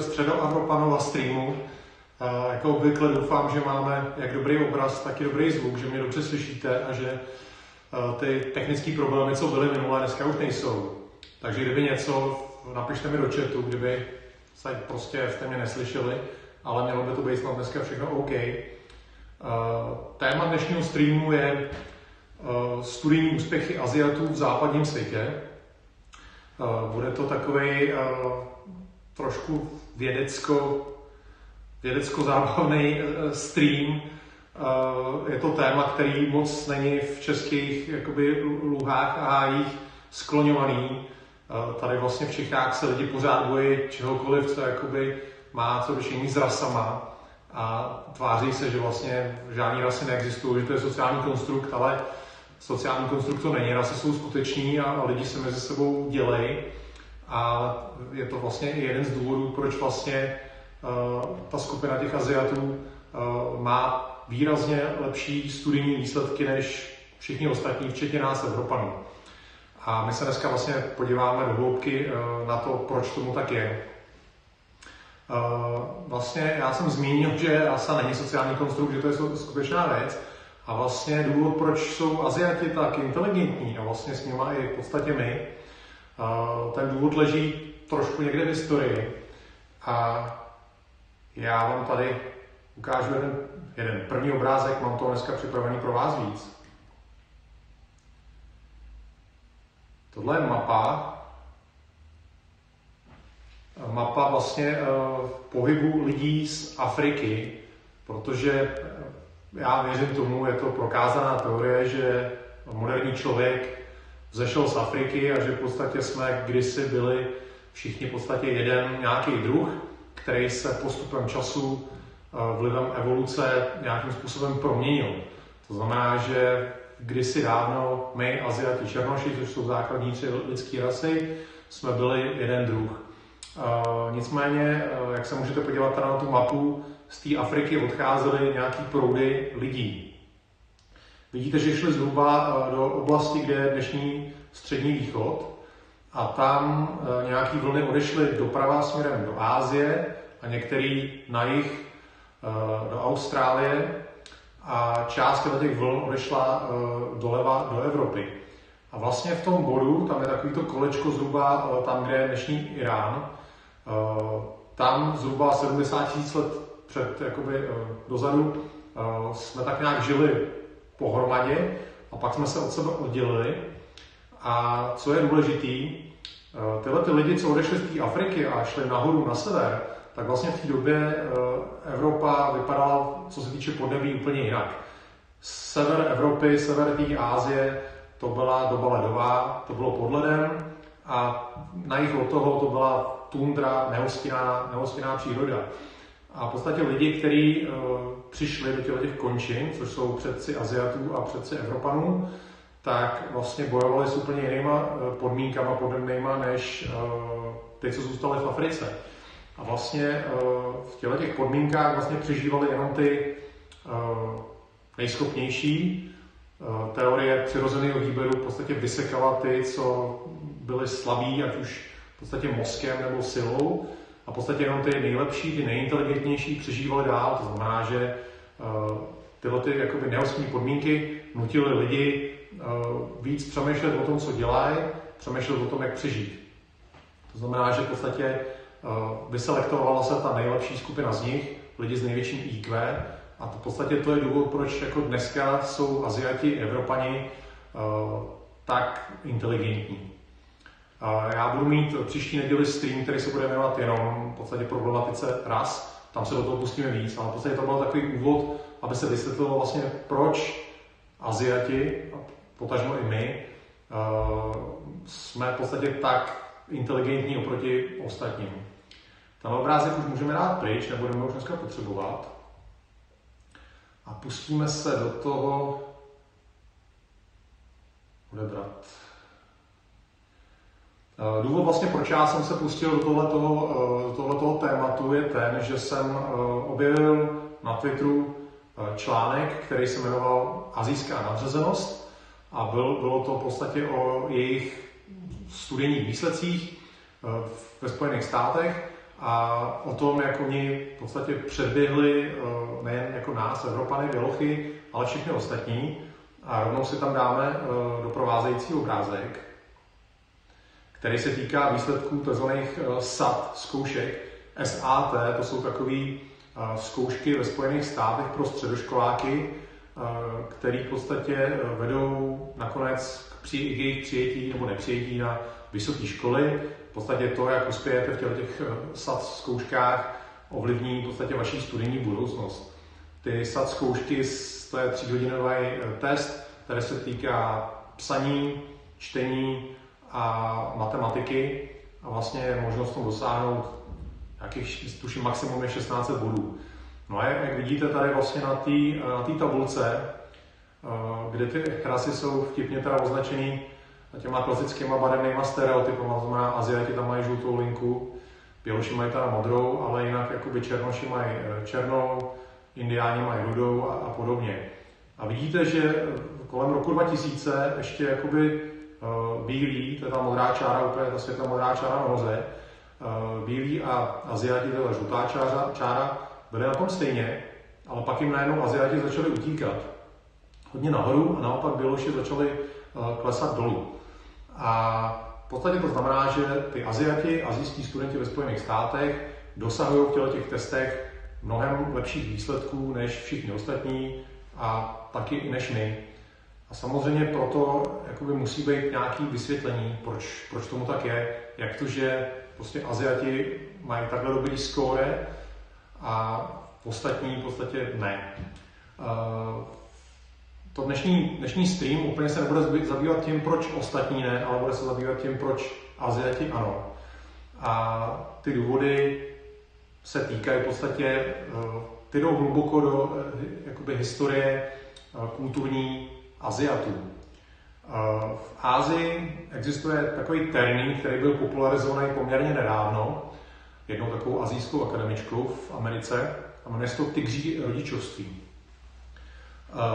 středoevropanova streamu. Jako obvykle doufám, že máme jak dobrý obraz, tak i dobrý zvuk, že mě dobře slyšíte a že ty technické problémy, co byly minulé, dneska už nejsou. Takže kdyby něco, napište mi do chatu, kdyby se prostě jste mě neslyšeli, ale mělo by to být snad dneska všechno OK. Téma dnešního streamu je studijní úspěchy Aziatů v západním světě. Bude to takový trošku vědecko, vědecko-zábavný eh, stream. Eh, je to téma, který moc není v českých jakoby, luhách a hájích skloňovaný. Eh, tady vlastně v Čechách se lidi pořád bojí čehokoliv, co jakoby má co řešení s rasama a tváří se, že vlastně žádný rasy neexistují, že to je sociální konstrukt, ale sociální konstrukt to není, rasy jsou skuteční a lidi se mezi sebou dělejí a je to vlastně i jeden z důvodů, proč vlastně uh, ta skupina těch Aziatů uh, má výrazně lepší studijní výsledky než všichni ostatní, včetně nás Evropanů. A my se dneska vlastně podíváme do hloubky uh, na to, proč tomu tak je. Vlastně já jsem zmínil, že ASA není sociální konstrukt, že to je skutečná věc. A vlastně důvod, proč jsou Aziati tak inteligentní a vlastně s nimi i v podstatě my, ten důvod leží trošku někde v historii a já vám tady ukážu jeden, jeden první obrázek, mám to dneska připravený pro vás víc. Tohle je mapa, mapa vlastně uh, pohybu lidí z Afriky, protože eh, já věřím tomu, je to prokázaná teorie, že moderní člověk zešel z Afriky a že v podstatě jsme kdysi byli všichni v podstatě jeden nějaký druh, který se postupem času eh, vlivem evoluce nějakým způsobem proměnil. To znamená, že kdysi dávno my, Aziati Černoši, což jsou základní tři lidské rasy, jsme byli jeden druh. Uh, nicméně, uh, jak se můžete podívat na tu mapu, z té Afriky odcházely nějaký proudy lidí. Vidíte, že šli zhruba eh, do oblasti, kde je dnešní střední východ a tam eh, nějaký vlny odešly doprava směrem do Ázie a některý na jih eh, do Austrálie a část těch vln odešla doleva do Evropy. A vlastně v tom bodu, tam je takovýto kolečko zhruba tam, kde je dnešní Irán, tam zhruba 70 tisíc let před, jakoby, dozadu jsme tak nějak žili pohromadě a pak jsme se od sebe oddělili. A co je důležitý, eh, tyhle ty lidi, co odešli z té Afriky a šli nahoru na sever, tak vlastně v té době eh, Evropa vypadala, co se týče podnebí, úplně jinak. Sever Evropy, sever té Ázie, to byla doba ledová, to bylo pod ledem a na jich od toho to byla tundra, nehostinná příroda. A v podstatě lidi, kteří uh, přišli do těch, těch končin, což jsou předci Aziatů a předci Evropanů, tak vlastně bojovali s úplně jinýma uh, podmínkama podobnýma než uh, ty, co zůstali v Africe. A vlastně uh, v těchto těch podmínkách vlastně přežívali jenom ty nejschopnější. Teorie přirozeného výběru v podstatě vysekala ty, co byli slabí, ať už v podstatě mozkem nebo silou a v podstatě jenom ty nejlepší, ty nejinteligentnější přežívali dál. To znamená, že uh, tyhle ty jakoby nehostní podmínky nutily lidi uh, víc přemýšlet o tom, co dělají, přemýšlet o tom, jak přežít. To znamená, že v podstatě uh, vyselektovala se ta nejlepší skupina z nich, lidi s největším IQ, a v podstatě to je důvod, proč jako dneska jsou Aziati, Evropani tak inteligentní. Já budu mít příští neděli stream, který se bude jmenovat jenom v podstatě problematice ras. Tam se do toho pustíme víc, ale v podstatě to byl takový úvod, aby se vysvětlilo vlastně, proč Aziati, a potažmo i my, uh, jsme v podstatě tak inteligentní oproti ostatním. Ten obrázek už můžeme dát pryč, nebudeme už dneska potřebovat. A pustíme se do toho odebrat. Eh, důvod vlastně, proč já jsem se pustil do tohletoho, eh, tohletoho tématu, je ten, že jsem eh, objevil na Twitteru článek, který se jmenoval Azijská nadřazenost a byl, bylo to v podstatě o jejich studijních výsledcích ve Spojených státech a o tom, jak oni v podstatě předběhli nejen jako nás, Evropany, Bělochy, ale všechny ostatní. A rovnou si tam dáme doprovázející obrázek, který se týká výsledků tzv. SAT zkoušek. SAT, to jsou takové zkoušky ve Spojených státech pro středoškoláky, který v podstatě vedou nakonec k jejich přijetí nebo nepřijetí na vysoké školy. V podstatě to, jak uspějete v těch eh, SAT zkouškách, ovlivní v podstatě vaší studijní budoucnost. Ty SAT zkoušky, to je tříhodinový eh, test, který se týká psaní, čtení a matematiky a vlastně je možnost tomu dosáhnout nějakých, tuším, maximum je 16 bodů. No a jak vidíte tady vlastně na té na tabulce, eh, kde ty krasy jsou vtipně teda označený těma klasickýma barevnýma stereotypama, to znamená Aziati tam mají žlutou linku, Běloši mají teda modrou, ale jinak jakoby Černoši mají eh, černou, Indiáni mají rudou a, a podobně. A vidíte, že kolem roku 2000 ještě jakoby bílí, to je ta modrá čára, úplně ta světla modrá čára nahoře, uh, bílí a Aziati, to je žlutá čára, čára, byli na tom stejně, ale pak jim najednou Aziati začali utíkat hodně nahoru a naopak Běloši začali uh, klesat dolů. A v podstatě to znamená, že ty Aziati, azijští studenti ve Spojených státech dosahují v těch testech mnohem lepších výsledků než všichni ostatní a taky i než my. A samozřejmě proto jakoby musí být nějaké vysvětlení, proč, proč tomu tak je, jak to, že prostě Aziati mají takhle dobrý skóre a ostatní v podstatě ne. Uh, to dnešní, dnešní stream úplně se nebude zabývat tím, proč ostatní ne, ale bude se zabývat tím, proč Aziati ano. A ty důvody se týkají v podstatě, eh, ty jdou hluboko do eh, jakoby, historie eh, kulturní Aziatů. V Ázii existuje takový termín, který byl popularizovaný poměrně nedávno, jednou takovou azijskou akademičkou v Americe, a jmenuje se to tygří rodičovství.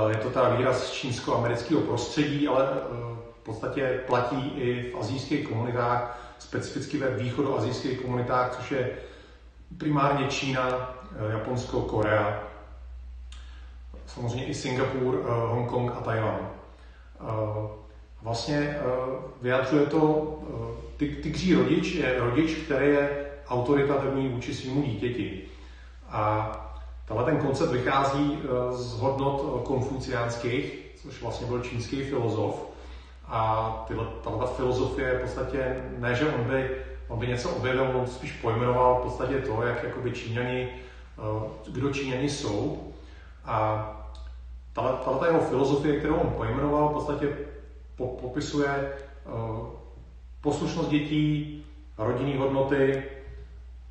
Je to teda výraz čínsko-amerického prostředí, ale eh, v podstatě platí i v azijských komunitách, specificky ve východoazijských komunitách, což je primárně Čína, eh, Japonsko, Korea, samozřejmě i Singapur, eh, Hongkong a Tajvan. Vlastně vyjadřuje to, ty, tygří rodič je rodič, který je autoritativní vůči svýmu dítěti. A Tenhle ten koncept vychází eh, z hodnot eh, konfuciánských, což vlastně byl čínský filozof. A tyhle, tato filozofie v podstatě ne, že on by, on by něco objevil, on spíš pojmenoval v podstatě to, jak jakoby Číňani, eh, kdo Číňani jsou. A tato jeho filozofie, kterou on pojmenoval, v podstatě popisuje poslušnost dětí, rodinné hodnoty,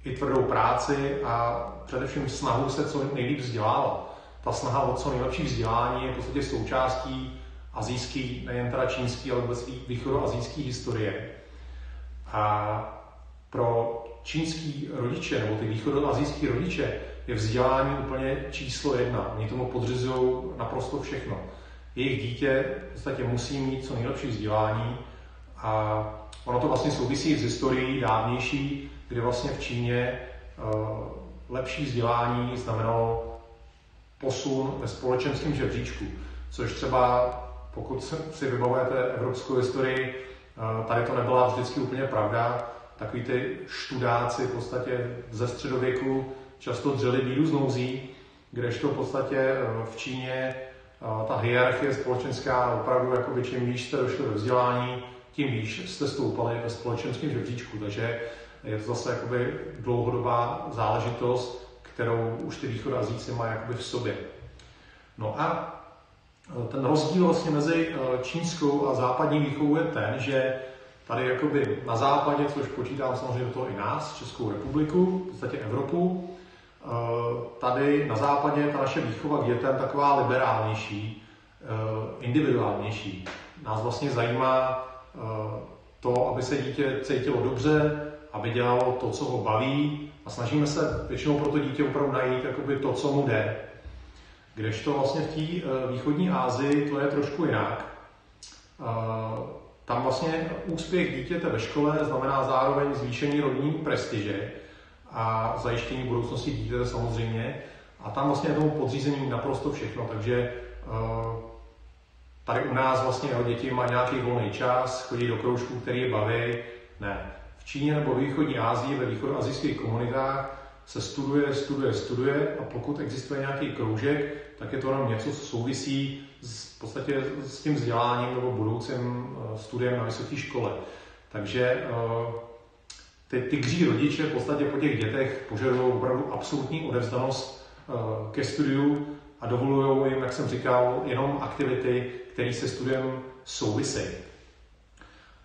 i tvrdou práci a především snahu se co nejlíp vzdělávat. Ta snaha o co nejlepší vzdělání je v podstatě součástí azijský, nejen teda čínský, ale vůbec východoazijský historie. A pro čínský rodiče, nebo ty východoazijský rodiče, je vzdělání úplně číslo jedna. Oni tomu podřizují naprosto všechno. Jejich dítě v podstatě musí mít co nejlepší vzdělání a ono to vlastně souvisí s historií dávnější, kdy vlastně v Číně uh, lepší vzdělání znamenalo posun ve společenském žebříčku, což třeba pokud si vybavujete evropskou historii, uh, tady to nebyla vždycky úplně pravda. Takový ty študáci v podstatě ze středověku často dřeli bídu z nouzí, kdežto v podstatě uh, v Číně ta hierarchie společenská opravdu, jako čím výš jste došli do vzdělání, tím výš jste stoupali ve společenském žebříčku. Takže je to zase jakoby dlouhodobá záležitost, kterou už ty východoazíci mají jakoby v sobě. No a e, ten rozdíl vlastně mezi čínskou a západní výchovou je ten, že tady jakoby na západě, což počítám samozřejmě do toho i nás, Českou republiku, v podstatě Evropu, tady na západě ta naše výchova k dětem taková liberálnější, individuálnější. Nás vlastně zajímá to, aby se dítě cítilo dobře, aby dělalo to, co ho baví a snažíme se většinou pro to dítě opravdu najít jakoby to, co mu jde. Kdežto vlastně v té eh, východní Asii to je trošku jinak. Eh, tam vlastně úspěch dítěte ve škole znamená zároveň zvýšení rodinní prestiže a zajištění budoucnosti dítěte samozřejmě. A tam vlastně je tomu podřízení naprosto všechno, takže uh, tady u nás vlastně jeho děti mají nějaký volný čas, chodí do kroužků, který je baví. Ne. V Číně nebo v východní Asii, ve východoazijských komunitách se studuje, studuje, studuje a pokud existuje nějaký kroužek, tak je to jenom něco, co souvisí s, v podstatě s tím vzděláním nebo budoucím eh, studiem na vysoké škole. Takže eh, ty tygří rodiče v podstatě po těch dětech požadují opravdu absolutní odevzdanost eh, ke studiu a dovolují jim, jak jsem říkal, jenom aktivity, které se studiem souvisejí.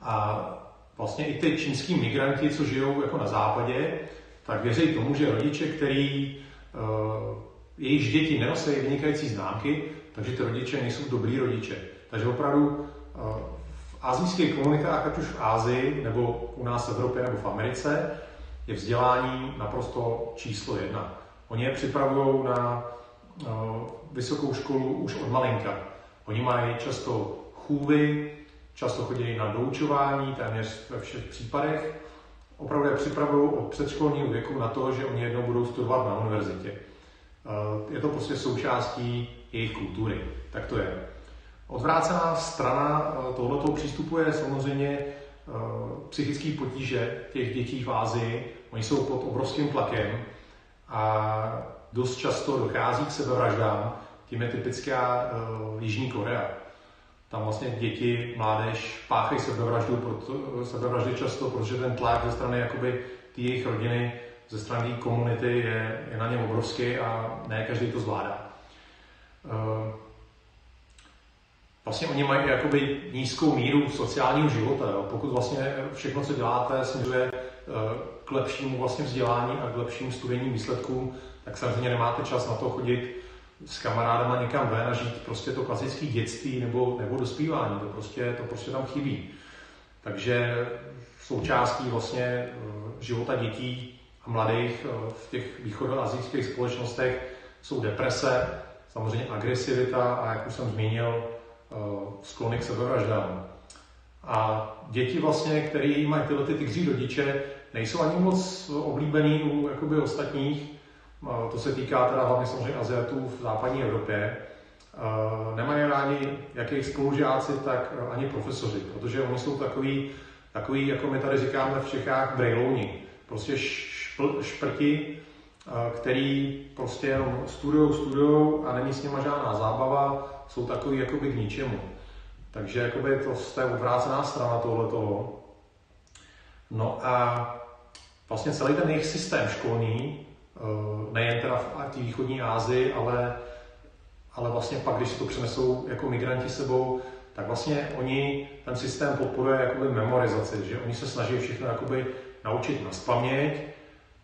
A vlastně i ty čínský migranti, co žijou jako na západě, tak věří tomu, že rodiče, který uh, jejichž děti nenosí vynikající známky, takže ty rodiče nejsou dobrý rodiče. Takže opravdu v azijských komunitách, ať už v Ázii, nebo u nás v Evropě, nebo v Americe, je vzdělání naprosto číslo jedna. Oni je připravují na uh, vysokou školu už od malinka. Oni mají často chůvy, často chodí na doučování, téměř ve všech případech opravdu je připravují od předškolního věku na to, že oni jednou budou studovat na univerzitě. Eh, je to prostě součástí jejich kultury. Tak to je. Odvrácená strana eh, tohoto přístupu je samozřejmě eh, psychické potíže těch dětí v Ázii. Oni jsou pod obrovským tlakem a dost často dochází k sebevraždám. Tím je typická Jižní Korea tam vlastně děti, mládež páchají sebevraždu, proto, sebevraždy často, protože ten tlak ze strany jakoby ty jejich rodiny, ze strany komunity je, je na něm obrovský a ne každý to zvládá. Vlastně oni mají jakoby nízkou míru sociálního života. Jo. Pokud vlastně všechno, co děláte, směřuje uh, k lepšímu vlastně vzdělání a k lepším studijním výsledkům, tak samozřejmě nemáte čas na to chodit s kamarádama někam ven a žít prostě to klasické dětství nebo, nebo dospívání. To prostě, to prostě tam chybí. Takže součástí vlastně eh, života dětí a mladých eh, v těch východoazijských společnostech jsou deprese, samozřejmě agresivita a, jak už jsem zmínil, eh, sklony k sebevraždám. A děti vlastně, které mají tyhle ty tygří rodiče, nejsou ani moc oblíbený u jakoby, ostatních, to se týká teda hlavně samozřejmě Aziatů v západní Evropě, nemají rádi jak jejich spolužáci, tak ani profesoři, protože oni jsou takový, takový jako my tady říkáme v Čechách, brejlouni. Prostě špl, šprti, který prostě jenom studují, studují a není s nima žádná zábava, jsou takový jakoby k ničemu. Takže jakoby to je odvrácená strana tohoto. No a vlastně celý ten jejich systém školní Eh, nejen teda v té východní Asii, ale, ale vlastně pak, když si to přenesou jako migranti sebou, tak vlastně oni ten systém podporuje jakoby memorizaci, že oni se snaží všechno jakoby naučit na spaměť,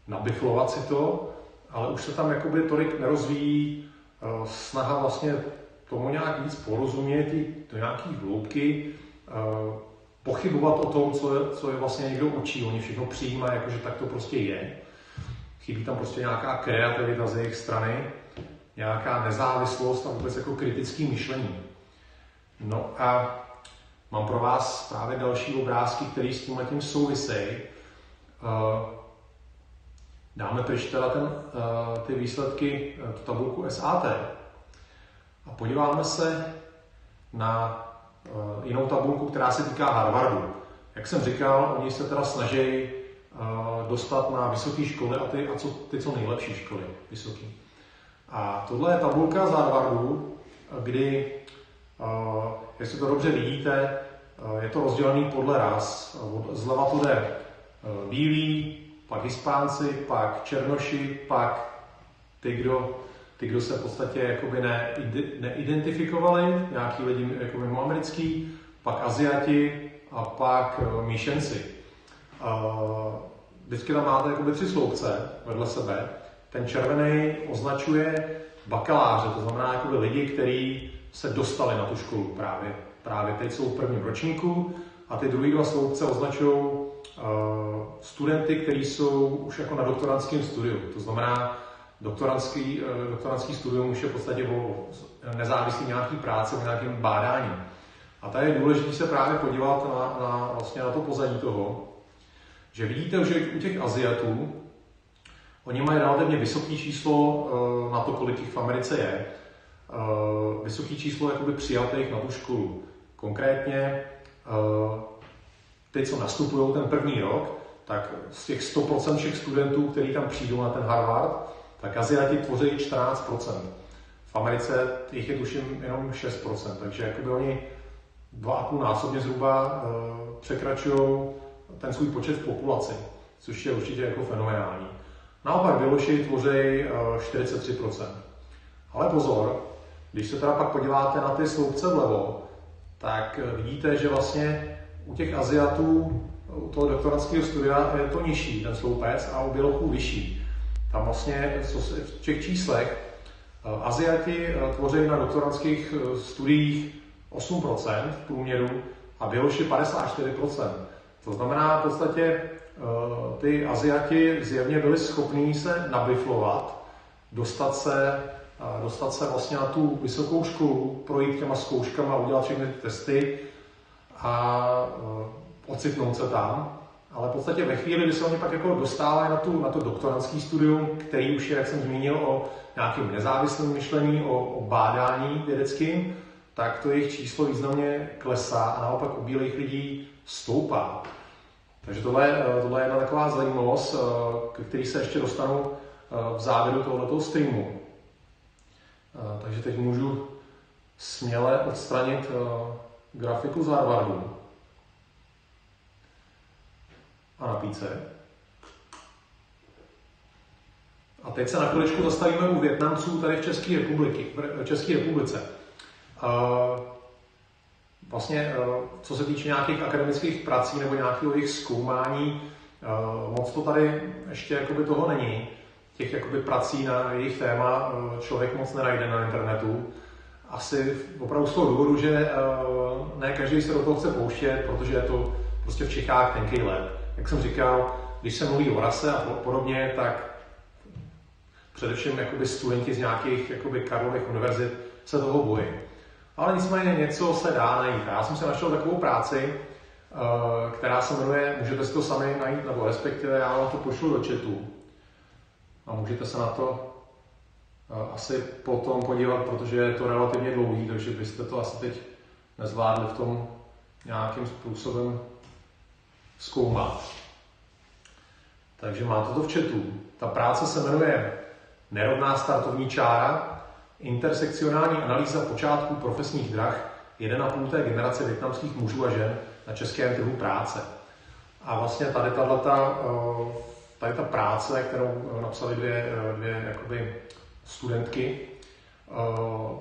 nabiflovat si to, ale už se tam jakoby tolik nerozvíjí uh, snaha vlastně tomu nějak víc porozumět do nějaký hloubky, uh, pochybovat o tom, co je, co je vlastně někdo učí. Oni všechno přijímají, jakože tak to prostě je. Chybí tam prostě nějaká kreativita z jejich strany, nějaká nezávislost a vůbec jako kritický myšlení. No a mám pro vás právě další obrázky, které s tímhle tím souvisejí. Uh, dáme pryč teda ten, uh, ty výsledky, tu tabulku SAT a podíváme se na jinou tabulku, která se týká Harvardu. Jak jsem říkal, oni se teda snaží dostat na vysoké školy a ty, a co, ty co nejlepší školy vysoký. A tohle je tabulka z Harvardu, kdy, jestli to dobře vidíte, je to rozdělený podle ras. Zleva to jde bílí, pak Hispánci, pak Černoši, pak ty, kdo, ty, kdo se v podstatě jakoby ne, neidentifikovali, nějaký lidi jako mimo americký, pak Aziati a pak míšenci vždycky tam máte jakoby tři sloupce vedle sebe. Ten červený označuje bakaláře, to znamená jakoby lidi, kteří se dostali na tu školu právě. Právě teď jsou v prvním ročníku a ty druhé dva sloupce označují uh, studenty, kteří jsou už jako na doktorantském studiu. To znamená, doktorantský, uh, doktorantský studium už je v podstatě o nezávislý nějaký práce, o nějakém bádání. A tady je důležité se právě podívat na, na, vlastně na to pozadí toho, že vidíte, že u těch Aziatů Oni mají relativně vysoké číslo na to, kolik jich v Americe je. Vysoké číslo jakoby přijatých na tu školu. Konkrétně ty, co nastupují ten první rok, tak z těch 100% všech studentů, kteří tam přijdou na ten Harvard, tak Aziati tvoří 14%. V Americe jich je tuším jenom 6%, takže jakoby oni dva a půl násobně zhruba uh, překračují ten svůj počet v populaci, což je určitě jako fenomenální. Naopak Běloši tvoří uh, 43%. Ale pozor, když se teda pak podíváte na ty sloupce vlevo, tak eh, vidíte, že vlastně u těch Aziatů, u toho doktorantského studia je to nižší, ten sloupec, a u Bělochů vyšší. Tam vlastně v těch číslech eh, Aziati eh, tvoří na doktorantských eh, studiích 8% v průměru a Běloši 54%. To znamená v podstatě ty Aziati zjevně byli schopní se nabiflovat, dostat se, dostat se vlastně na tu vysokou školu, projít těma zkouškama, udělat všechny ty testy a ocitnout se tam. Ale v podstatě ve chvíli, kdy se oni pak jako dostávají na, tu, na to doktorantský studium, který už je, jak jsem zmínil, o nějakém nezávislém myšlení, o, o bádání vědeckým, tak to jejich číslo významně klesá a naopak u bílých lidí stoupá. Takže tohle, tohle je jedna taková zajímavost, k který se ještě dostanu eh, v závěru tohoto streamu. Eh, takže teď můžu směle odstranit eh, grafiku z Harvardu a napít se. A teď se na chviličku zastavíme u Větnamců tady v České, republiky, v České republice. Vlastně, co se týče nějakých akademických prací nebo nějakého jejich zkoumání, moc to tady ještě jakoby toho není. Těch jakoby prací na jejich téma člověk moc nenajde na internetu. Asi opravdu z toho důvodu, že ne každý se do toho chce pouštět, protože je to prostě v Čechách tenký let jak jsem říkal, když se mluví o rase a podobně, tak především jakoby studenti z nějakých jakoby Karlových univerzit se toho bojí. Ale nicméně něco se dá najít. Já jsem si našel takovou práci, eh, která se jmenuje, můžete si to sami najít, nebo respektive já vám to pošlu do chatu. A můžete se na to eh, asi potom podívat, protože je to relativně dlouhý, takže byste to asi teď nezvládli v tom nějakým způsobem zkoumat. Takže máte to v chatu. Ta práce se jmenuje Nerovná startovní čára, intersekcionální analýza počátku profesních drah 1,5. generace větnamských mužů a žen na českém trhu práce. A vlastně tady tato, eh, tady ta práce, kterou napsali dvě, eh, dvě jakoby studentky, eh,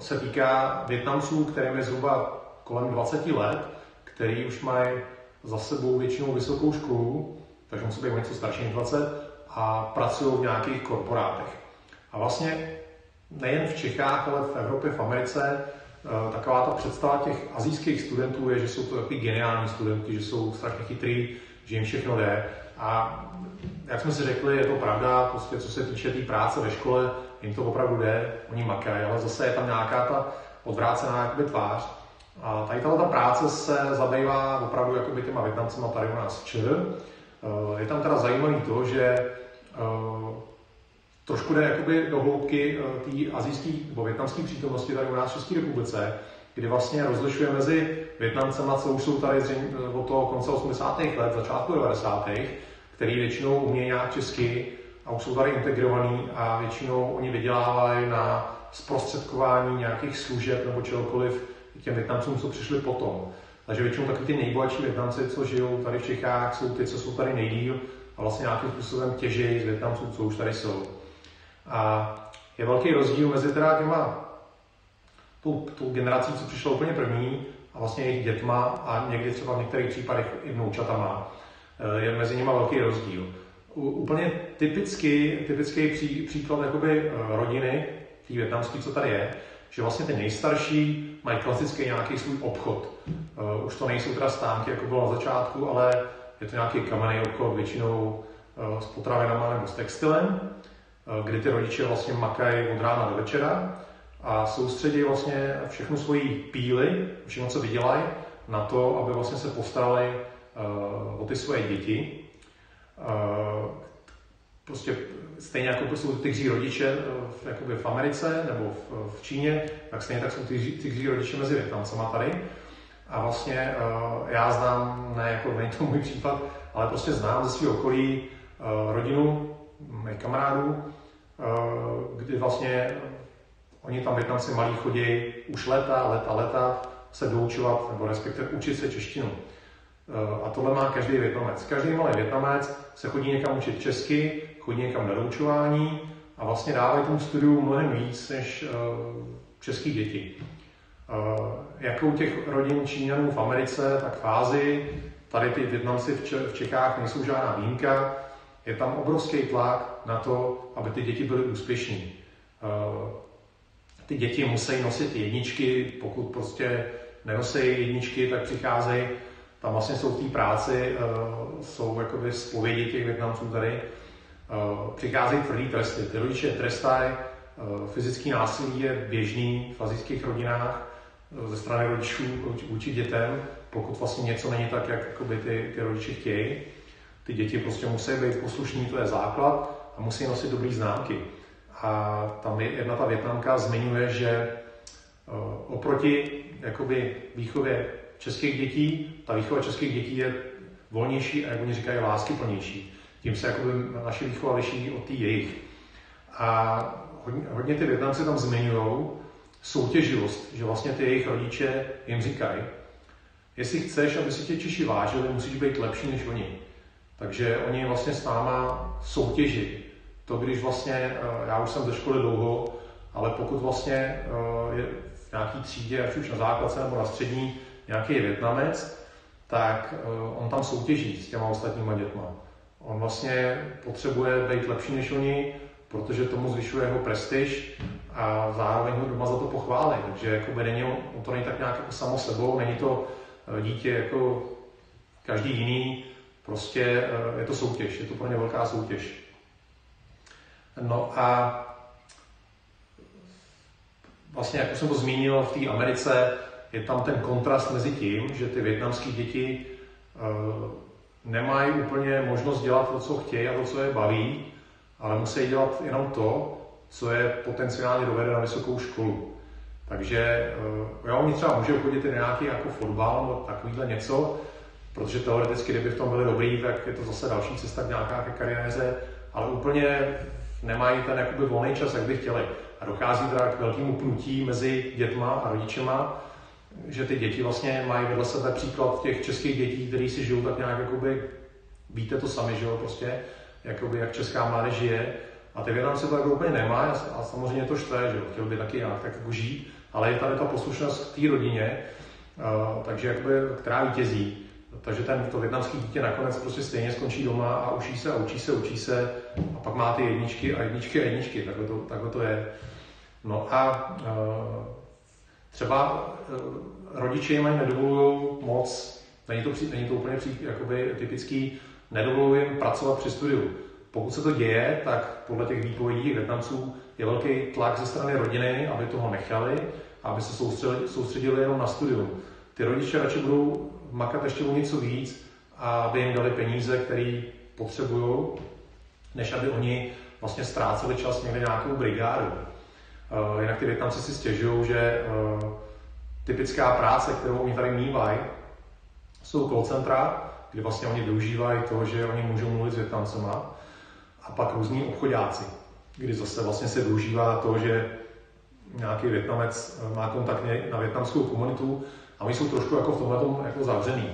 se týká Větnamců, kterým je zhruba kolem 20 let, který už mají za sebou většinou vysokou školu, takže musí být něco starší než 20 a pracují v nějakých korporátech. A vlastně nejen v Čechách, ale v Evropě, v Americe, eh, taková ta představa těch azijských studentů je, že jsou to takový geniální studenti, že jsou strašně chytrý, že jim všechno jde. A jak jsme si řekli, je to pravda, prostě co se týče té tý práce ve škole, jim to opravdu jde, oni makají, ale zase je tam nějaká ta odvrácená jakoby tvář. A tady tato práce se zabývá opravdu jakoby těma Větnamcema tady u nás v ČR. Eh, je tam teda zajímavé to, že eh, trošku jde jakoby do hloubky eh, té azijské nebo větnamské přítomnosti tady u nás v České republice, kdy vlastně rozlišuje mezi Větnamcema, co už jsou tady od toho konce 80. let, začátku 90. který většinou umějí nějak česky a už jsou tady integrovaný a většinou oni vydělávají na zprostředkování nějakých služeb nebo čehokoliv těm Větnamcům, co přišli potom. Takže většinou taky ty nejbohatší Větnamci, co žijou tady v Čechách, jsou ty, co jsou tady nejdíl a vlastně nějakým způsobem těžejí z Větnamců, co už tady jsou. A je velký rozdíl mezi teda těma tou, tou generací, co přišla úplně první a vlastně jejich dětma a někdy třeba v některých případech i vnoučatama. Eh, je mezi nimi velký rozdíl. Úplně typický, typický pří, příklad jakoby eh, rodiny, té větnamské, co tady je, že vlastně ty nejstarší mají klasický nějaký svůj obchod. Uh, už to nejsou teda stánky, jako bylo na začátku, ale je to nějaký kamenný obchod, většinou uh, s potravinama nebo s textilem, uh, kdy ty rodiče vlastně makají od rána do večera a soustředí vlastně všechnu svoji píly, všechno, co vydělají, na to, aby vlastně se postarali uh, o ty svoje děti. Prostě stejně jako jsou tygří rodiče v, jakoby v Americe nebo v, v Číně, tak stejně tak jsou tygří, tygří rodiče mezi Větnamcema tady. A vlastně uh, já znám, ne jako není to můj případ, ale prostě znám ze svého okolí uh, rodinu mých kamarádů, uh, kdy vlastně oni tam Větnamci malí chodí už leta, leta, leta se doučovat, nebo respektive učit se češtinu. A tohle má každý Větnamec. Každý malý Větnamec se chodí někam učit česky, chodí někam na doučování a vlastně dávají tomu studiu mnohem víc než český děti. Jako u těch rodin Číňanů v Americe, tak v Ázii, tady ty Větnamci v Čechách nejsou žádná výjimka. Je tam obrovský tlak na to, aby ty děti byly úspěšní. Ty děti musí nosit jedničky, pokud prostě nenosí jedničky, tak přicházejí, tam vlastně jsou v té práci, jsou jakoby zpovědi těch Větnamců tady, přicházejí tvrdý tresty. Ty rodiče trestají, fyzický násilí je běžný v azijských rodinách, ze strany rodičů vůči dětem, pokud vlastně něco není tak, jak jakoby ty, ty rodiče chtějí. Ty děti prostě musí být poslušní, to je základ, a musí nosit dobrý známky. A tam jedna ta větnamka zmiňuje, že oproti jakoby výchově českých dětí, ta výchova českých dětí je volnější a jak oni říkají, láskyplnější. Tím se jakoby naše výchova liší od té jejich. A hodně, hodně ty Větnamci tam zmiňují, soutěživost, že vlastně ty jejich rodiče jim říkají, jestli chceš, aby si tě Češi vážili, musíš být lepší než oni. Takže oni vlastně s náma soutěží. To, když vlastně, eh, já už jsem ze školy dlouho, ale pokud vlastně eh, je v nějaký třídě, ať už na základce nebo na střední, nějaký Větnamec, tak eh, on tam soutěží s těma ostatníma dětma. On vlastně potřebuje být lepší než oni, protože tomu zvyšuje jeho prestiž a zároveň ho doma za to pochválí. Takže jako není, on to není tak nějak jako samo sebou, není to eh, dítě jako každý jiný, prostě eh, je to soutěž, je to pro ně velká soutěž. No a vlastně, jak jsem to zmínil, v té Americe je tam ten kontrast mezi tím, že ty větnamské děti uh, nemají úplně možnost dělat to, co chtějí a to, co je baví, ale musí dělat jenom to, co je potenciálně dovede na vysokou školu. Takže eh, jo, oni třeba můžou chodit i na nějaký jako fotbal nebo takovýhle něco, protože teoreticky, kdyby v tom byli dobrý, tak je to zase další cesta k nějaké kariéře, ale úplně nemají ten jakoby volný čas, jak by chtěli. A dochází teda k velkému pnutí mezi dětma a rodičema, že ty děti vlastně mají vedle sebe příklad těch českých dětí, kteří si žijou tak nějak jakoby, víte to sami, že jo, prostě, jakoby, jak česká mládež žije, a ty Větnamci to jako úplně nemá a samozřejmě to štve, že chtěl by taky nějak tak jako žít, ale je tady ta poslušnost k té rodině, uh, takže jakoby, která vítězí. Takže ten, to větnamský dítě nakonec prostě stejně skončí doma a učí se a učí se, učí se a pak má ty jedničky a jedničky a jedničky, takhle to, takhle to je. No a uh, třeba uh, rodiče jim ani nedovolují moc, není to, není to úplně jakoby, typický, nedovolují jim pracovat při studiu pokud se to děje, tak podle těch výpovědí Větnamců je velký tlak ze strany rodiny, aby toho nechali, aby se soustředili, soustředili jenom na studium. Ty rodiče radši budou makat ještě o něco víc, aby jim dali peníze, které potřebují, než aby oni vlastně ztráceli čas někde nějakou brigádu. Uh, jinak ty Větnamci si stěžují, že uh, typická práce, kterou oni tady mývají, jsou call centra, kde vlastně oni využívají to, že oni můžou mluvit s Větnamcema a pak různí obchodáci, kdy zase vlastně se využívá to, že nějaký Větnamec eh, má kontakt na větnamskou komunitu a my jsou trošku jako v tomhle jako zavřený.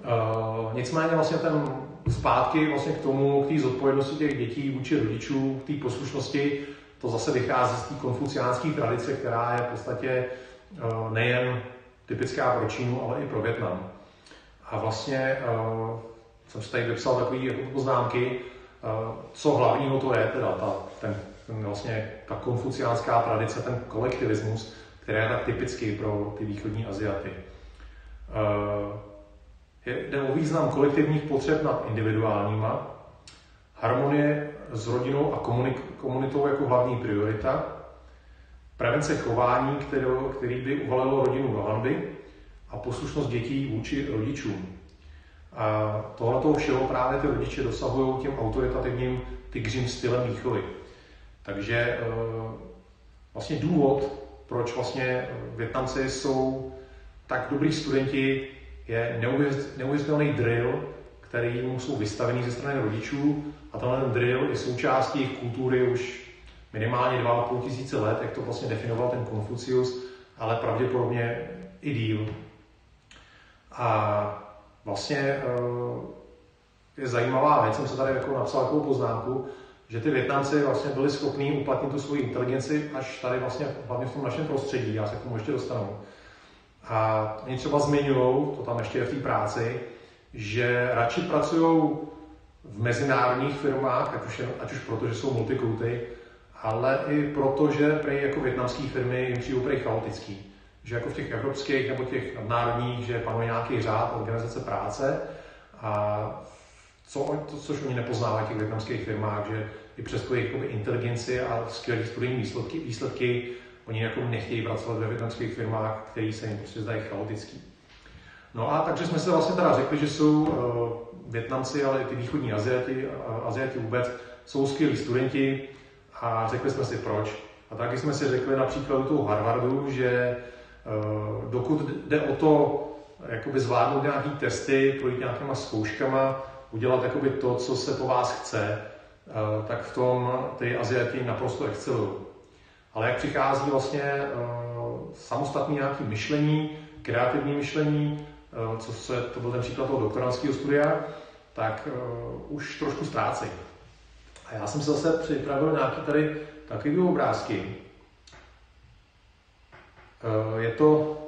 Uh, nicméně vlastně ten zpátky vlastně k tomu, k té zodpovědnosti těch dětí vůči rodičů, k té poslušnosti, to zase vychází z té konfuciánské tradice, která je v podstatě uh, nejen typická pro Čínu, ale i pro Větnam. A vlastně uh, jsem si tady vypsal takové jako poznámky, co hlavního to je, teda ta, ten vlastně ta konfuciánská tradice, ten kolektivismus, který je tak typický pro ty východní Aziaty. Jde o význam kolektivních potřeb nad individuálníma, harmonie s rodinou a komunitou jako hlavní priorita, prevence chování, který, který by uvalilo rodinu do hanby a poslušnost dětí vůči rodičům. A tohle všeho právě ty rodiče dosahují tím autoritativním tygřím stylem výchovy. Takže vlastně důvod, proč vlastně Větnamci jsou tak dobrý studenti, je neuvěřitelný drill, který mu jsou vystavený ze strany rodičů a tenhle drill je součástí jejich kultury už minimálně 2,5 tisíce let, jak to vlastně definoval ten Konfucius, ale pravděpodobně i díl. A vlastně eh, je zajímavá věc, jsem se tady jako napsal takovou poznámku, že ty Větnamci vlastně byli schopní uplatnit tu svoji inteligenci až tady vlastně hlavně v tom našem prostředí, já se k tomu ještě dostanu. A oni třeba zmiňují, to tam ještě je v té práci, že radši pracují v mezinárodních firmách, ať už, ať už proto, že jsou multikulty, ale i proto, že prej jako větnamské firmy jim přijde prej chaotický. Že jako v těch evropských nebo těch nadnárodních, že panuje nějaký řád organizace práce a co, to, což oni nepoznávají v těch větnamských firmách, že i přes tu jejich inteligenci a skvělé studijní výsledky, výsledky oni jako nechtějí pracovat ve větnamských firmách, které se jim prostě zdají chaotický. No a takže jsme se vlastně teda řekli, že jsou uh, Větnamci, ale i ty východní Aziati, uh, Aziati vůbec, jsou skvělí studenti a řekli jsme si proč. A taky jsme si řekli na příkladu toho Harvardu, že uh, dokud jde o to, jakoby zvládnout nějaký testy, projít nějakýma zkouškama, udělat jakoby to, co se po vás chce, tak v tom ty Aziati naprosto excelují. Ale jak přichází vlastně samostatný nějaký myšlení, kreativní myšlení, co se, to byl ten příklad toho doktorantského studia, tak uh, už trošku ztrácejí. A já jsem se zase připravil nějaký tady takový obrázky. Uh, je to,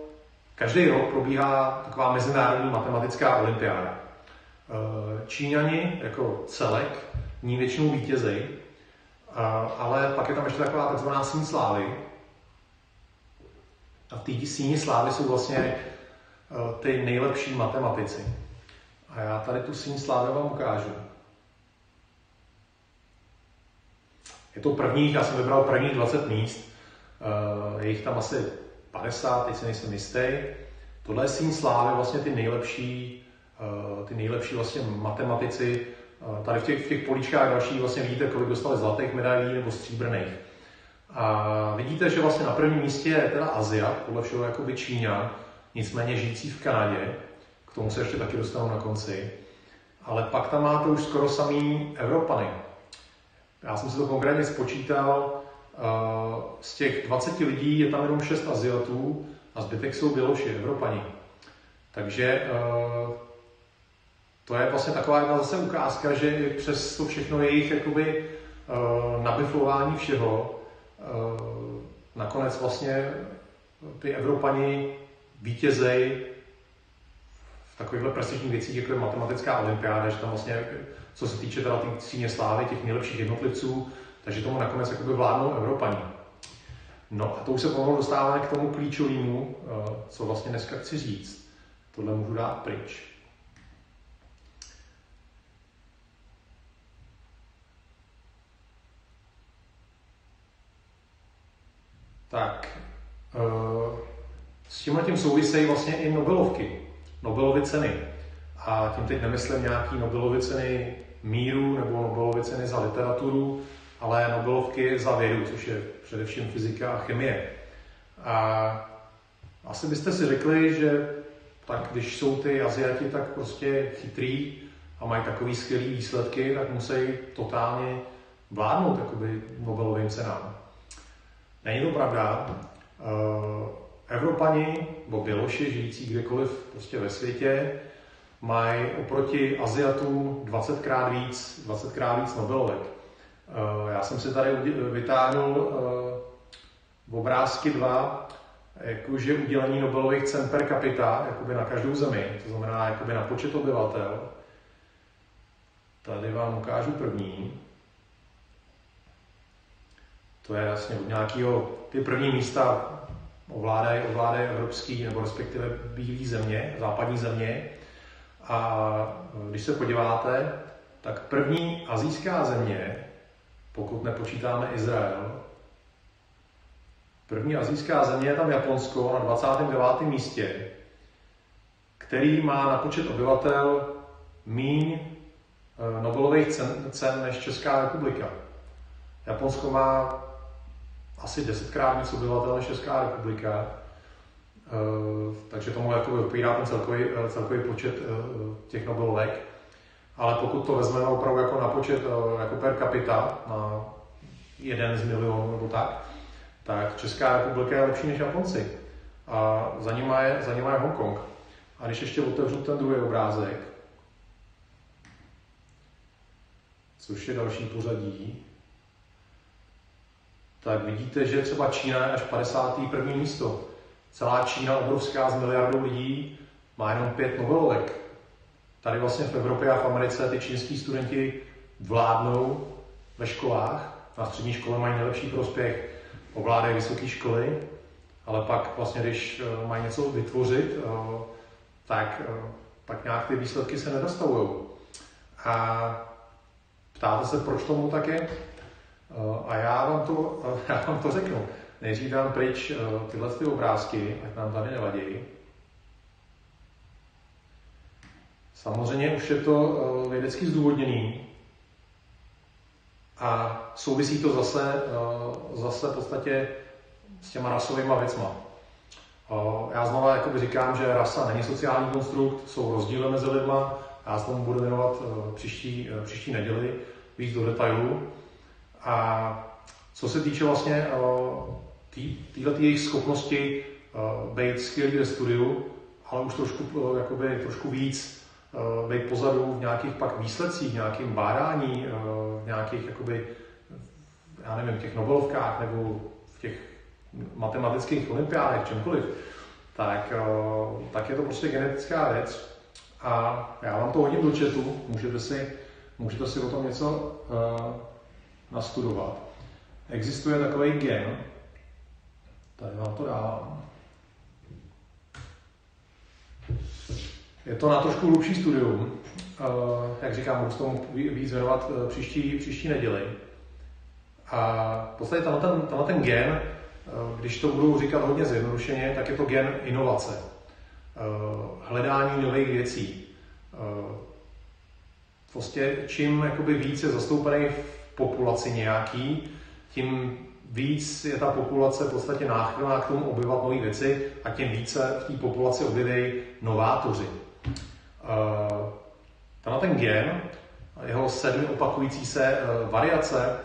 každý rok probíhá taková mezinárodní matematická olympiáda. Uh, Číňani jako celek ní většinou vítězejí, ale pak je tam ještě taková takzvaná síň slávy. A v té síni slávy jsou vlastně ty nejlepší matematici. A já tady tu síň slávy vám ukážu. Je to prvních, já jsem vybral prvních 20 míst, e, je jich tam asi 50, teď se nejsem jistý. Tohle je síň slávy, vlastně ty nejlepší, e, ty nejlepší vlastně matematici Tady v těch, v těch políčkách další vlastně vidíte, kolik dostali zlatých medailí nebo stříbrných. A vidíte, že vlastně na prvním místě je teda Azia, podle všeho jakoby Číňa, nicméně žijící v Kanadě, k tomu se ještě taky dostanu na konci. Ale pak tam máte už skoro samý Evropany. Já jsem si to konkrétně spočítal, z těch 20 lidí je tam jenom 6 Aziatů a zbytek jsou Běloši, Evropani. Takže to je vlastně taková jedna zase ukázka, že přes to všechno jejich jakoby uh, nabiflování všeho, nakonec vlastně ty Evropani vítězej v takovýchhle prestižních věcích, jako je matematická olympiáda, že tam vlastně, co se týče teda těch síně slávy, těch nejlepších jednotlivců, takže tomu nakonec jakoby vládnou Evropani. No a to už se pomalu dostáváme k tomu klíčovému, uh, co vlastně dneska chci říct. Tohle můžu dát pryč. tak uh, s tím tím souvisejí vlastně i Nobelovky, Nobelovy ceny. A tím teď nemyslím nějaký Nobelovy ceny míru nebo Nobelovy ceny za literaturu, ale Nobelovky za vědu, což je především fyzika a chemie. A asi byste si řekli, že tak když jsou ty Aziati tak prostě chytrý a mají takový skvělý výsledky, tak musí totálně vládnout jakoby Nobelovým cenám. Není to pravda. Evropani nebo Běloši, žijící kdekoliv prostě ve světě, mají oproti Aziatům 20 krát víc, 20 krát víc Nobelovek. Uh, já jsem si tady vytáhnul uh, obrázky dva, jakože udělení Nobelových cen per capita, jakoby na každou zemi, to znamená jakoby na počet obyvatel. Tady vám ukážu první. To je jasně od nějakého, ty první místa ovládají, ovládají evropský nebo respektive bílé země, západní země. A když se podíváte, tak první azijská země, pokud nepočítáme Izrael, první azijská země je tam Japonsko na 29. místě, který má na počet obyvatel míň Nobelových cen, cen než Česká republika. Japonsko má asi desetkrát víc obyvatel Česká republika, takže tomu jako opírá ten celkový, celkový počet těch Nobelovek. Ale pokud to vezmeme opravdu jako na počet jako per capita, na jeden z milionů nebo tak, tak Česká republika je lepší než Japonci. A za nima je, za nima je Hongkong. A když ještě otevřu ten druhý obrázek, což je další pořadí, tak vidíte, že třeba Čína je až 51. místo. Celá Čína, obrovská z miliardů lidí, má jenom pět Nobelovek. Tady vlastně v Evropě a v Americe ty čínský studenti vládnou ve školách. Na střední škole mají nejlepší prospěch, ovládají vysoké školy, ale pak vlastně, když eh, mají něco vytvořit, eh, tak, eh, tak nějak ty výsledky se nedostavují. A ptáte se, proč tomu tak je? A já vám to, já vám to řeknu. Nejdřív dám pryč tyhle ty obrázky, ať nám tady nevadí. Samozřejmě už je to vědecky zdůvodněný a souvisí to zase, zase v podstatě s těma rasovými věcma. Já znovu jakoby říkám, že rasa není sociální konstrukt, jsou rozdíly mezi lidma. Já se tomu budu věnovat příští, příští neděli víc do detailů. A co se týče vlastně téhle jejich schopnosti e, být skvělý ve studiu, ale už trošku, jakoby, trošku víc být pozadu v nějakých pak výsledcích, nějakým bádání, v nějakých, jakoby, já nevím, těch Nobelovkách nebo v těch matematických olympiádech, čemkoliv, tak, eh, tak je to prostě genetická věc. A já vám to hodím do chatu, můžete si, můžete si o tom něco nastudovat. Existuje takový gen, tady vám to dávám. Je to na trošku hlubší studium. Uh, jak říkám, budu s tomu víc věnovat příští, příští neděli. A v podstatě tenhle ten, tenhle ten gen Eh, když to budu říkat hodně zjednodušeně, tak je to gen inovace. Eh, hledání nových věcí. Eh, prostě čím jakoby víc je zastoupený populaci nějaký, tím víc je ta populace v podstatě náchylná k tomu objevovat nové věci a tím více v té populaci objeví novátoři. Tenhle ten gen, jeho sedmi opakující se variace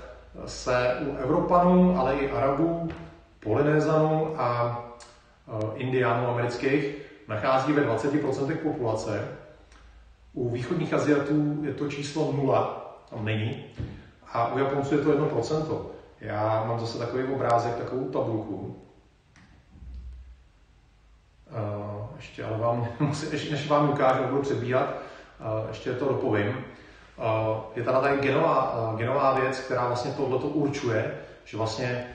se u Evropanů, ale i Arabů Polynézanů a e, Indiánů amerických nachází ve 20% populace. U východních Aziatů je to číslo 0, tam není. A u Japonců je to 1%. Já mám zase takový obrázek, takovou tabulku. Uh, ještě, ale vám, ještě, než vám ukážu, budu přebíhat, uh, ještě to dopovím. Uh, je tady tady genová, genová věc, která vlastně tohleto určuje, že vlastně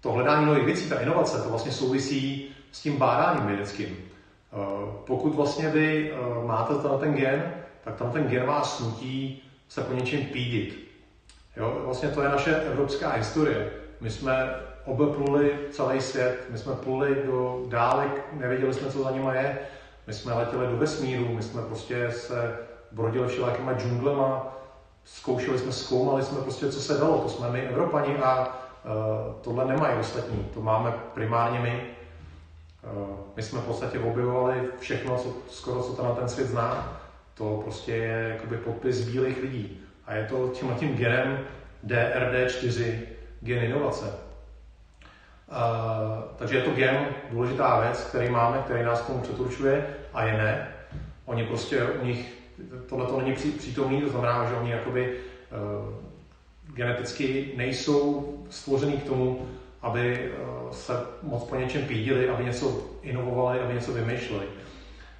to hledání nových věcí, ta inovace, to vlastně souvisí s tím bádáním vědeckým. Pokud vlastně vy máte ten gen, tak tam ten gen vás nutí se po něčem pídit. Jo, vlastně to je naše evropská historie. My jsme obepluli celý svět, my jsme pluli do dálek, nevěděli jsme, co za nima je, my jsme letěli do vesmíru, my jsme prostě se brodili všelijakýma džunglema, zkoušeli jsme, zkoumali jsme prostě, co se dalo, to jsme my Evropani a Eh, tohle nemají ostatní, to máme primárně my. Eh, my jsme v podstatě objevovali všechno, co, skoro co to na ten svět zná. To prostě je jakoby podpis bílých lidí. A je to tím tím genem DRD4, gen inovace. Uh, takže je to gen, důležitá věc, který máme, který nás k tomu přeturčuje a je ne. Oni prostě u nich, tohle to není přítomný, to znamená, že oni jakoby uh, geneticky nejsou stvořený k tomu, aby eh, se moc po něčem pídili, aby něco inovovali, aby něco vymýšleli.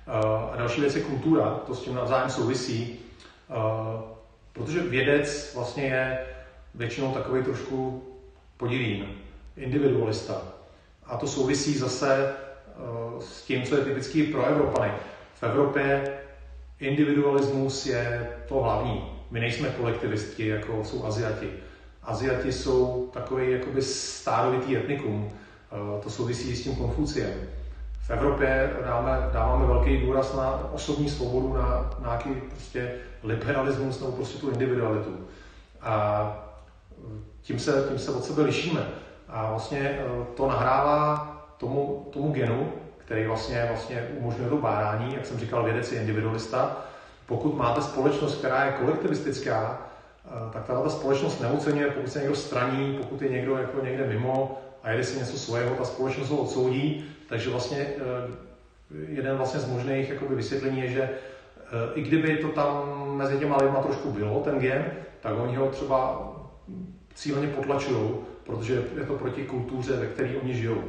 Eh, a další věc je kultura, to s tím navzájem souvisí, eh, protože vědec vlastně je většinou takový trošku podivný, individualista. A to souvisí zase s tím, co je typický pro Evropany. V Evropě individualismus je to hlavní. My nejsme kolektivisti, jako jsou Aziati. Aziati jsou takový jakoby stárovitý etnikum. Eh, to souvisí s tím Konfuciem. V Evropě dáme, dáváme velký důraz na osobní svobodu, na, na nějaký prostě liberalismus nebo prostě tu individualitu. A tím se, tím se od sebe lišíme. A vlastně eh, to nahrává tomu, tomu genu, který vlastně, vlastně umožňuje to bádání, jak jsem říkal, vědec je individualista. Pokud máte společnost, která je kolektivistická, eh, tak ta společnost neocenuje, pokud se někdo straní, pokud je někdo jako někde mimo a jede si něco svého, ta společnost ho odsoudí. Takže vlastně eh, jeden vlastně z možných jakoby, vysvětlení je, že i kdyby to tam mezi těma lidma trošku bylo, ten gen, tak oni ho třeba cíleně potlačují, protože je to proti kultuře, ve které oni žijou.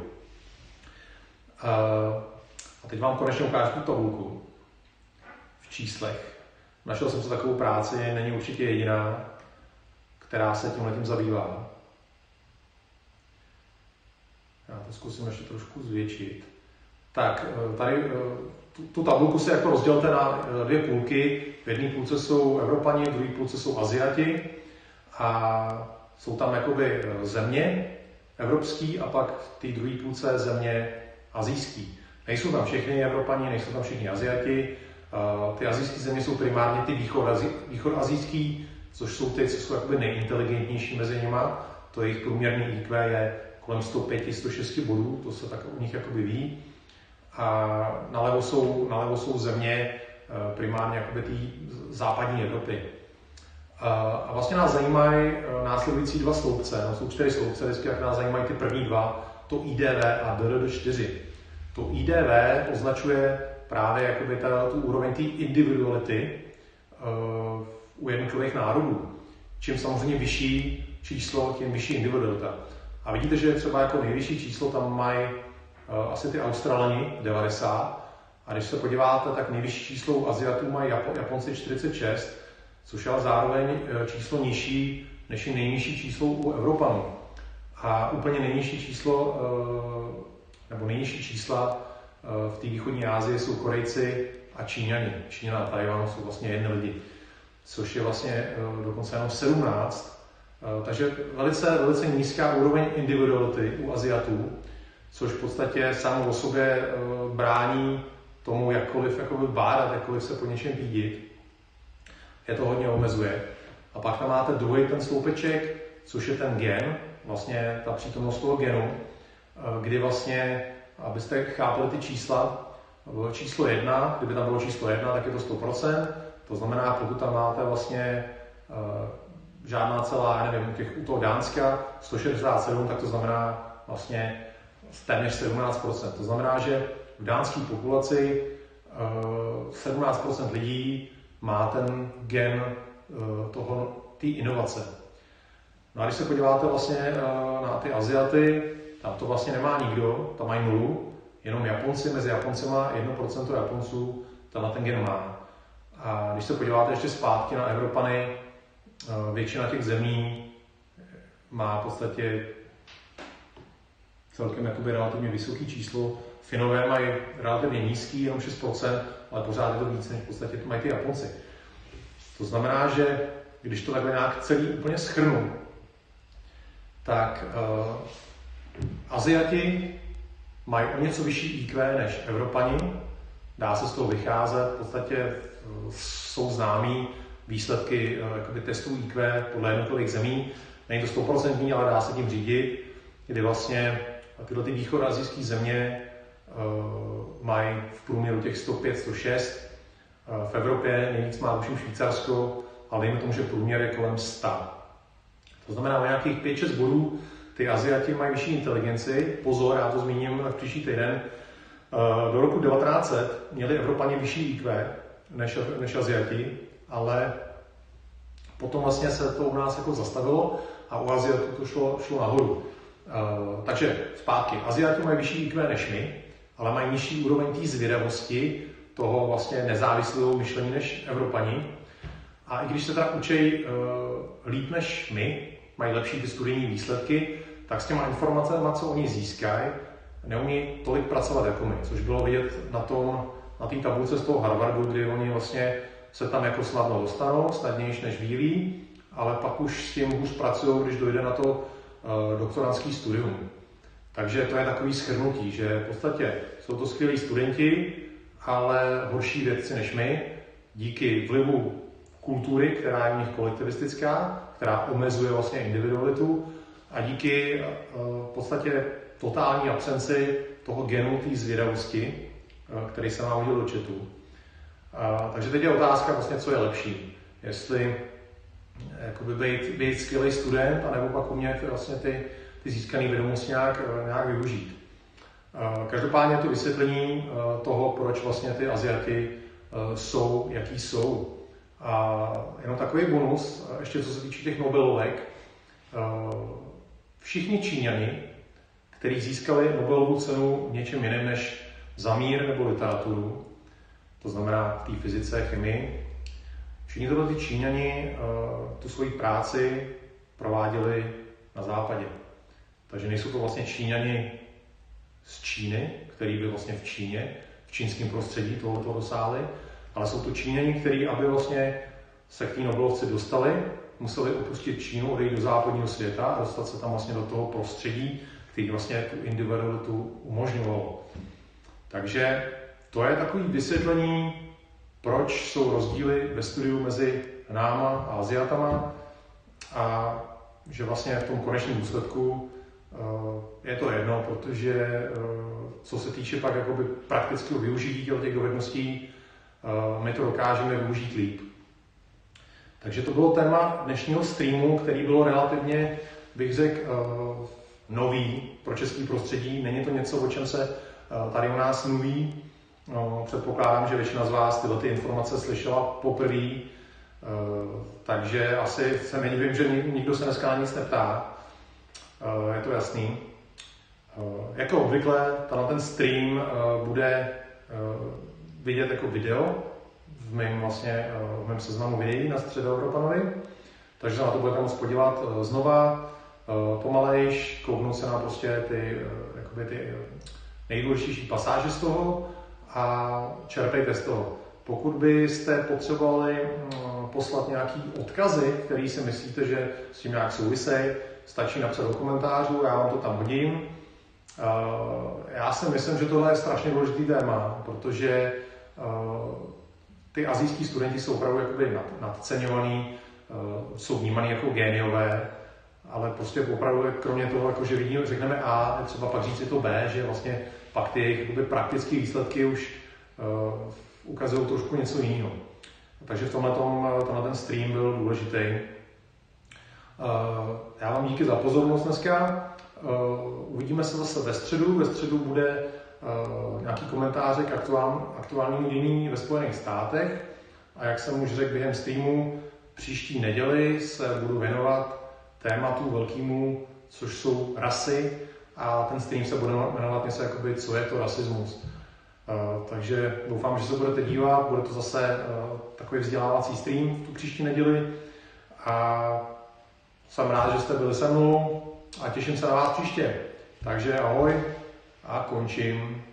A teď vám konečně ukážu tu tabulku v číslech. Našel jsem si takovou práci, není určitě jediná, která se tím letím zabývá. Já to zkusím ještě trošku zvětšit. Tak, eh, tady eh, tu, tu tabulku si jako rozdělte na eh, dvě půlky. V jedné půlce jsou Evropani, v druhé půlce jsou Aziati. A jsou tam jakoby země evropský a pak v té druhé půlce země azijský. Nejsou tam všechny Evropani, nejsou tam všichni Aziati. Ty azijské země jsou primárně ty východazijský, což jsou ty, co jsou jakoby nejinteligentnější mezi nima. To jejich průměrný IQ je kolem 105-106 bodů, to se tak u nich jakoby ví. A nalevo jsou, nalevo jsou země e, primárně jakoby té západní Evropy. A vlastně nás zajímají e, následující dva sloupce, no, jsou čtyři sloupce, vždycky jak nás zajímají ty první dva, to IDV a DRD4. To IDV označuje právě jakoby ta, tu úroveň té individuality uh, u jednotlivých národů. Čím samozřejmě vyšší číslo, tím vyšší individualita. A vidíte, že třeba jako nejvyšší číslo tam mají uh, asi ty Australani 90, a když se podíváte, tak nejvyšší číslo u Aziatů mají Japo- Japonci 46, což je ale zároveň eh, číslo nižší než je nejnižší číslo u Evropanů. A úplně nejnižší číslo, eh, nebo nejnižší čísla eh, v té východní Asii jsou Korejci a Číňani. Čína a Tajvan jsou vlastně jedny lidi, což je vlastně dokonce jenom 17. Takže velice, velice nízká úroveň individuality u Aziatů, což v podstatě samo o sobě brání tomu jakkoliv jakkoliv bádat, jakkoliv se po něčem pídit. Je to hodně omezuje. A pak tam máte druhý ten sloupeček, což je ten gen, vlastně ta přítomnost toho genu, eh, kdy vlastně, abyste chápali ty čísla, číslo jedna, kdyby tam bylo číslo jedna, tak je to 100%, to znamená, pokud tam máte vlastně žádná celá, nevím, těch, u toho Dánska 167, tak to znamená vlastně téměř 17%. To znamená, že v dánské populaci uh, eh, 17% lidí má ten gen uh, toho, té inovace. No a když se podíváte vlastně eh, na ty Aziaty, tam to vlastně nemá nikdo, tam mají nulu, jenom Japonci, mezi Japoncema 1% Japonců tam na ten gen má. A když se podíváte ještě zpátky na Evropany, eh, většina těch zemí má v podstatě celkem jakoby relativně vysoký číslo. Finové mají relativně nízký, jenom 6%, ale pořád je to víc, než v podstatě to mají ty Japonci. To znamená, že když to takhle nějak celý úplně schrnu, tak uh, Aziati mají o něco vyšší IQ než Evropani. Dá se z toho vycházet, v podstatě uh, jsou známí výsledky uh, testů IQ podle jednotlivých zemí. Není to 100%, ale dá se tím řídit, kdy vlastně tyhle ty východoazijské země uh, mají v průměru těch 105, 106. Uh, v Evropě nejvíc má už Švýcarsko, ale dejme tomu, že průměr je kolem 100. To znamená, o nějakých 5-6 bodů ty Aziati mají vyšší inteligenci. Pozor, já to zmíním v příští týden. Eh, do roku 1900 měli Evropani vyšší IQ než, než Aziati, ale potom vlastně se to u nás jako zastavilo a u Aziatů to šlo, šlo nahoru. Uh, takže zpátky, Aziati mají vyšší IQ než my, ale mají nižší úroveň té zvědavosti, toho vlastně nezávislého myšlení než Evropani. A i když se teda učí uh, líp než my, mají lepší ty studijní výsledky, tak s těma informacemi, co oni získají, neumí tolik pracovat jako my, což bylo vidět na tom, na té tabulce z toho Harvardu, kdy oni vlastně se tam jako snadno dostanou, snadnější než bílí, ale pak už s tím hůř pracují, když dojde na to uh, doktorantský studium. Takže to je takový schrnutí, že v podstatě jsou to skvělí studenti, ale horší vědci než my, díky vlivu kultury, která je v nich kolektivistická, která omezuje vlastně individualitu a díky eh, v podstatě totální absenci toho genu té zvědavosti, eh, který se nám hodil do četu. Takže teď je otázka vlastně, co je lepší. Jestli jakoby být, být skvělý student, anebo pak umět vlastně ty, ty získané vědomosti nějak, nějak využít. Každopádně to vysvětlení toho, proč vlastně ty Aziaty jsou, jaký jsou. A jenom takový bonus, ještě co se týče těch Nobelovek. Všichni Číňani, kteří získali Nobelovu cenu v něčem jiném než za mír nebo literaturu, to znamená v té fyzice, chemii, Všichni tohle ty Číňani uh, tu svoji práci prováděli na západě. Takže nejsou to vlastně Číňani z Číny, který by vlastně v Číně, v čínském prostředí tohoto dosáhli, ale jsou to Číňani, kteří, aby vlastně se k té Nobelovce dostali, museli opustit Čínu, odejít do západního světa a dostat se tam vlastně do toho prostředí, který vlastně tu individualitu umožňovalo. Takže to je takové vysvětlení proč jsou rozdíly ve studiu mezi náma a Aziatama a že vlastně v tom konečném důsledku eh, je to jedno, protože eh, co se týče pak jakoby praktického využití těch dovedností, eh, my to dokážeme využít líp. Takže to bylo téma dnešního streamu, který bylo relativně, bych řekl, nový pro český prostředí. Není to něco, o čem se tady u nás mluví. No, předpokládám, že většina z vás tyhle ty informace slyšela poprvé, eh, takže asi se nedivím, že nikdo se dneska na nic neptá. Eh, je to jasný. Eh, jako obvykle, ten stream bude vidět jako video v mém, vlastně, v mém seznamu videí na Středoevropanovi, takže se na to budete moct podívat znova, pomalejš, kouknout se na prostě ty, jakoby ty nejdůležitější pasáže z toho a čerpejte z toho. Pokud byste potřebovali mm, poslat nějaký odkazy, který si myslíte, že s tím nějak souvisejí, stačí napsat do komentářů, já vám to tam hodím. Já si myslím, že tohle je strašně důležitý téma, protože ty azijský studenti jsou opravdu jakoby nadceňovaný, jsou vnímaný jako géniové, ale prostě opravdu kromě toho, jako že vidíme, řekneme A, třeba pak říct si to B, že vlastně pak ty jejich praktické výsledky už uh, ukazují trošku něco jiného. Takže v tomhle tom, tenhle ten stream byl důležitý. Uh, já vám díky za pozornost dneska. Uh, uvidíme se zase ve středu. Ve středu bude uh, nějaký komentáře k aktuál, aktuálnímu dění ve Spojených státech. A jak jsem už řekl během streamu, příští neděli se budu věnovat tématu velkému, což jsou rasy a ten stream se bude jmenovat něco jakoby, co je to rasismus. Uh, takže doufám, že se budete dívat, bude to zase uh, takový vzdělávací stream v tu příští neděli a jsem rád, že jste byli se mnou a těším se na vás příště. Takže ahoj a končím.